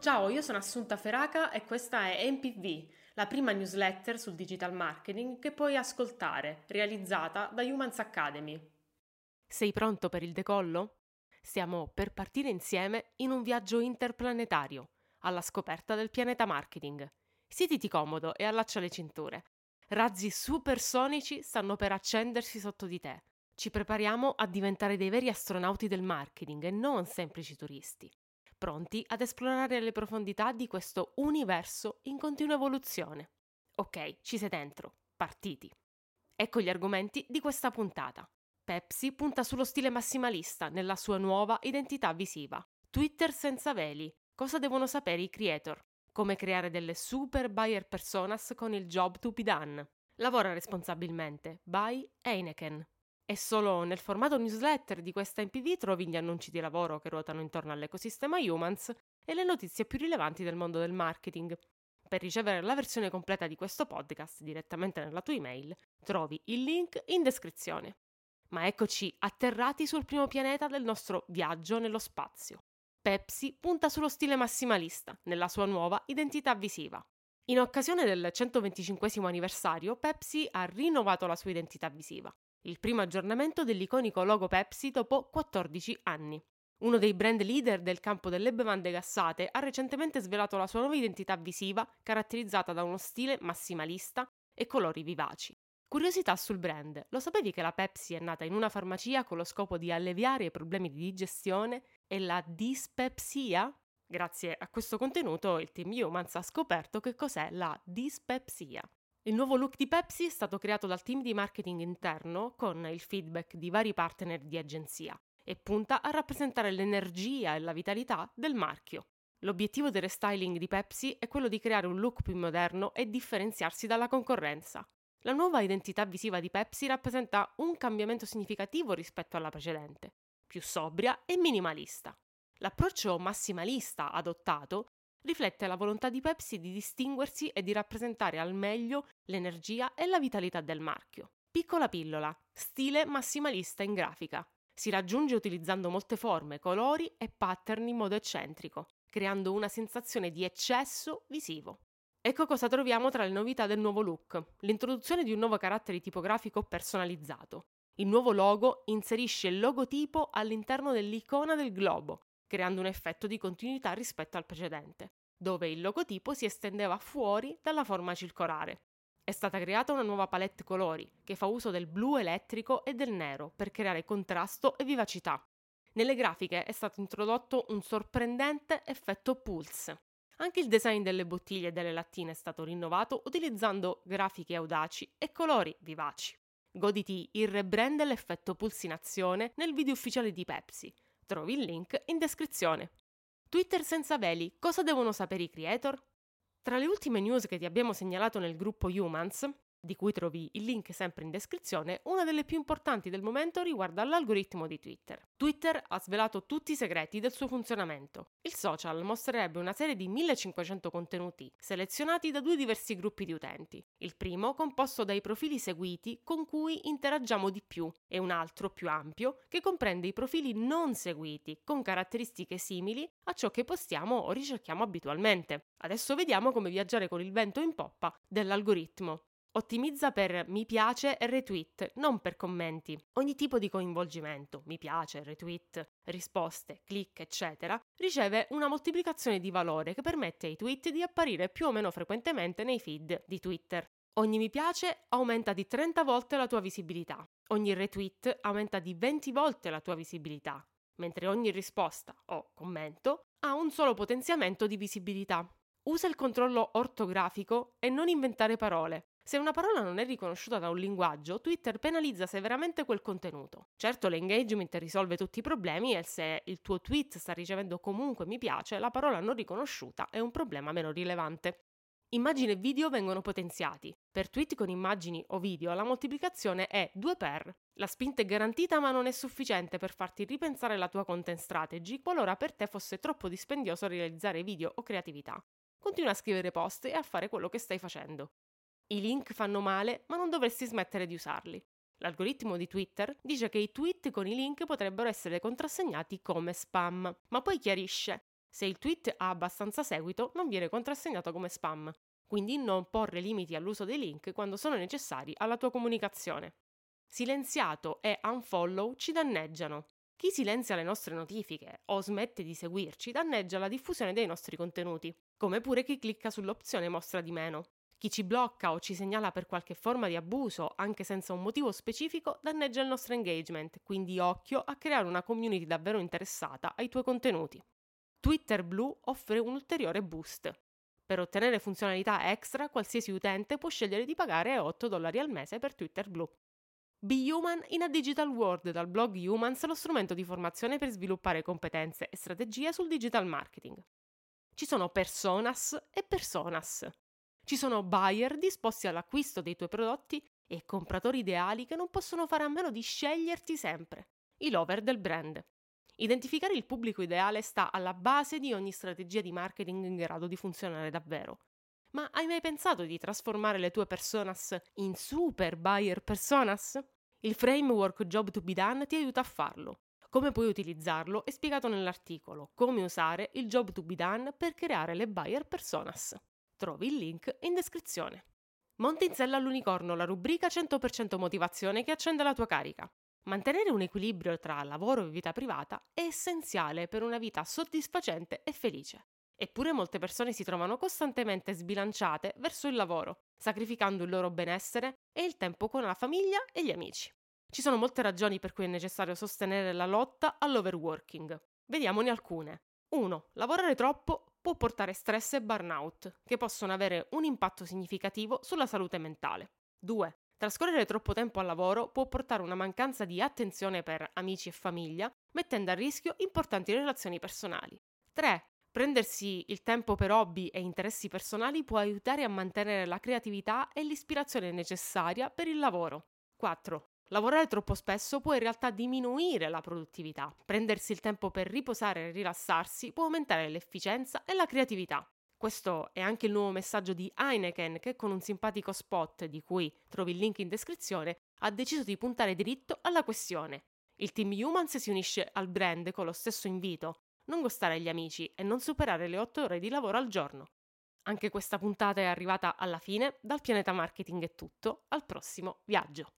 Ciao, io sono Assunta Feraca e questa è MPV, la prima newsletter sul digital marketing che puoi ascoltare, realizzata da Humans Academy. Sei pronto per il decollo? Stiamo per partire insieme in un viaggio interplanetario, alla scoperta del pianeta marketing. Siediti comodo e allaccia le cinture. Razzi supersonici stanno per accendersi sotto di te. Ci prepariamo a diventare dei veri astronauti del marketing e non semplici turisti pronti ad esplorare le profondità di questo universo in continua evoluzione. Ok, ci sei dentro, partiti. Ecco gli argomenti di questa puntata. Pepsi punta sullo stile massimalista nella sua nuova identità visiva. Twitter senza veli. Cosa devono sapere i creator? Come creare delle super buyer personas con il job to be done. Lavora responsabilmente. By Heineken. E solo nel formato newsletter di questa MPV trovi gli annunci di lavoro che ruotano intorno all'ecosistema Humans e le notizie più rilevanti del mondo del marketing. Per ricevere la versione completa di questo podcast direttamente nella tua email, trovi il link in descrizione. Ma eccoci atterrati sul primo pianeta del nostro viaggio nello spazio. Pepsi punta sullo stile massimalista, nella sua nuova identità visiva. In occasione del 125 anniversario, Pepsi ha rinnovato la sua identità visiva il primo aggiornamento dell'iconico logo Pepsi dopo 14 anni. Uno dei brand leader del campo delle bevande gassate ha recentemente svelato la sua nuova identità visiva caratterizzata da uno stile massimalista e colori vivaci. Curiosità sul brand. Lo sapevi che la Pepsi è nata in una farmacia con lo scopo di alleviare i problemi di digestione e la dispepsia? Grazie a questo contenuto il team Humans ha scoperto che cos'è la dispepsia. Il nuovo look di Pepsi è stato creato dal team di marketing interno con il feedback di vari partner di agenzia e punta a rappresentare l'energia e la vitalità del marchio. L'obiettivo del restyling di Pepsi è quello di creare un look più moderno e differenziarsi dalla concorrenza. La nuova identità visiva di Pepsi rappresenta un cambiamento significativo rispetto alla precedente, più sobria e minimalista. L'approccio massimalista adottato riflette la volontà di Pepsi di distinguersi e di rappresentare al meglio l'energia e la vitalità del marchio. Piccola pillola, stile massimalista in grafica. Si raggiunge utilizzando molte forme, colori e pattern in modo eccentrico, creando una sensazione di eccesso visivo. Ecco cosa troviamo tra le novità del nuovo look. L'introduzione di un nuovo carattere tipografico personalizzato. Il nuovo logo inserisce il logotipo all'interno dell'icona del globo, creando un effetto di continuità rispetto al precedente, dove il logotipo si estendeva fuori dalla forma circolare. È stata creata una nuova palette colori, che fa uso del blu elettrico e del nero per creare contrasto e vivacità. Nelle grafiche è stato introdotto un sorprendente effetto pulse. Anche il design delle bottiglie e delle lattine è stato rinnovato utilizzando grafiche audaci e colori vivaci. Goditi il rebrand dell'effetto pulse in azione nel video ufficiale di Pepsi, Trovi il link in descrizione. Twitter senza veli, cosa devono sapere i creator? Tra le ultime news che ti abbiamo segnalato nel gruppo Humans, di cui trovi il link sempre in descrizione, una delle più importanti del momento riguarda l'algoritmo di Twitter. Twitter ha svelato tutti i segreti del suo funzionamento. Il social mostrerebbe una serie di 1500 contenuti selezionati da due diversi gruppi di utenti. Il primo composto dai profili seguiti con cui interagiamo di più e un altro più ampio che comprende i profili non seguiti con caratteristiche simili a ciò che postiamo o ricerchiamo abitualmente. Adesso vediamo come viaggiare con il vento in poppa dell'algoritmo. Ottimizza per mi piace e retweet, non per commenti. Ogni tipo di coinvolgimento, mi piace, retweet, risposte, click, eccetera, riceve una moltiplicazione di valore che permette ai tweet di apparire più o meno frequentemente nei feed di Twitter. Ogni mi piace aumenta di 30 volte la tua visibilità. Ogni retweet aumenta di 20 volte la tua visibilità, mentre ogni risposta o commento ha un solo potenziamento di visibilità. Usa il controllo ortografico e non inventare parole. Se una parola non è riconosciuta da un linguaggio, Twitter penalizza severamente quel contenuto. Certo l'engagement risolve tutti i problemi e se il tuo tweet sta ricevendo comunque mi piace, la parola non riconosciuta è un problema meno rilevante. Immagini e video vengono potenziati. Per tweet con immagini o video la moltiplicazione è 2 per. La spinta è garantita ma non è sufficiente per farti ripensare la tua content strategy qualora per te fosse troppo dispendioso realizzare video o creatività. Continua a scrivere post e a fare quello che stai facendo. I link fanno male, ma non dovresti smettere di usarli. L'algoritmo di Twitter dice che i tweet con i link potrebbero essere contrassegnati come spam, ma poi chiarisce se il tweet ha abbastanza seguito non viene contrassegnato come spam, quindi non porre limiti all'uso dei link quando sono necessari alla tua comunicazione. Silenziato e unfollow ci danneggiano. Chi silenzia le nostre notifiche o smette di seguirci danneggia la diffusione dei nostri contenuti, come pure chi clicca sull'opzione mostra di meno. Chi ci blocca o ci segnala per qualche forma di abuso, anche senza un motivo specifico, danneggia il nostro engagement, quindi occhio a creare una community davvero interessata ai tuoi contenuti. Twitter Blue offre un ulteriore boost. Per ottenere funzionalità extra, qualsiasi utente può scegliere di pagare 8 dollari al mese per Twitter Blue. Be Human in a Digital World dal blog Humans, lo strumento di formazione per sviluppare competenze e strategie sul digital marketing. Ci sono personas e personas. Ci sono buyer disposti all'acquisto dei tuoi prodotti e compratori ideali che non possono fare a meno di sceglierti sempre. I lover del brand. Identificare il pubblico ideale sta alla base di ogni strategia di marketing in grado di funzionare davvero. Ma hai mai pensato di trasformare le tue personas in super buyer personas? Il framework Job to be Done ti aiuta a farlo. Come puoi utilizzarlo è spiegato nell'articolo Come usare il Job to be Done per creare le buyer personas. Trovi il link in descrizione. Monti in sella all'unicorno, la rubrica 100% motivazione che accende la tua carica. Mantenere un equilibrio tra lavoro e vita privata è essenziale per una vita soddisfacente e felice. Eppure molte persone si trovano costantemente sbilanciate verso il lavoro, sacrificando il loro benessere e il tempo con la famiglia e gli amici. Ci sono molte ragioni per cui è necessario sostenere la lotta all'overworking. Vediamone alcune. 1. Lavorare troppo può portare stress e burnout, che possono avere un impatto significativo sulla salute mentale. 2. Trascorrere troppo tempo al lavoro può portare una mancanza di attenzione per amici e famiglia, mettendo a rischio importanti relazioni personali. 3. Prendersi il tempo per hobby e interessi personali può aiutare a mantenere la creatività e l'ispirazione necessaria per il lavoro. 4. Lavorare troppo spesso può in realtà diminuire la produttività. Prendersi il tempo per riposare e rilassarsi può aumentare l'efficienza e la creatività. Questo è anche il nuovo messaggio di Heineken che con un simpatico spot, di cui trovi il link in descrizione, ha deciso di puntare diritto alla questione. Il team Humans si unisce al brand con lo stesso invito, non gostare agli amici e non superare le 8 ore di lavoro al giorno. Anche questa puntata è arrivata alla fine, dal pianeta marketing è tutto, al prossimo viaggio.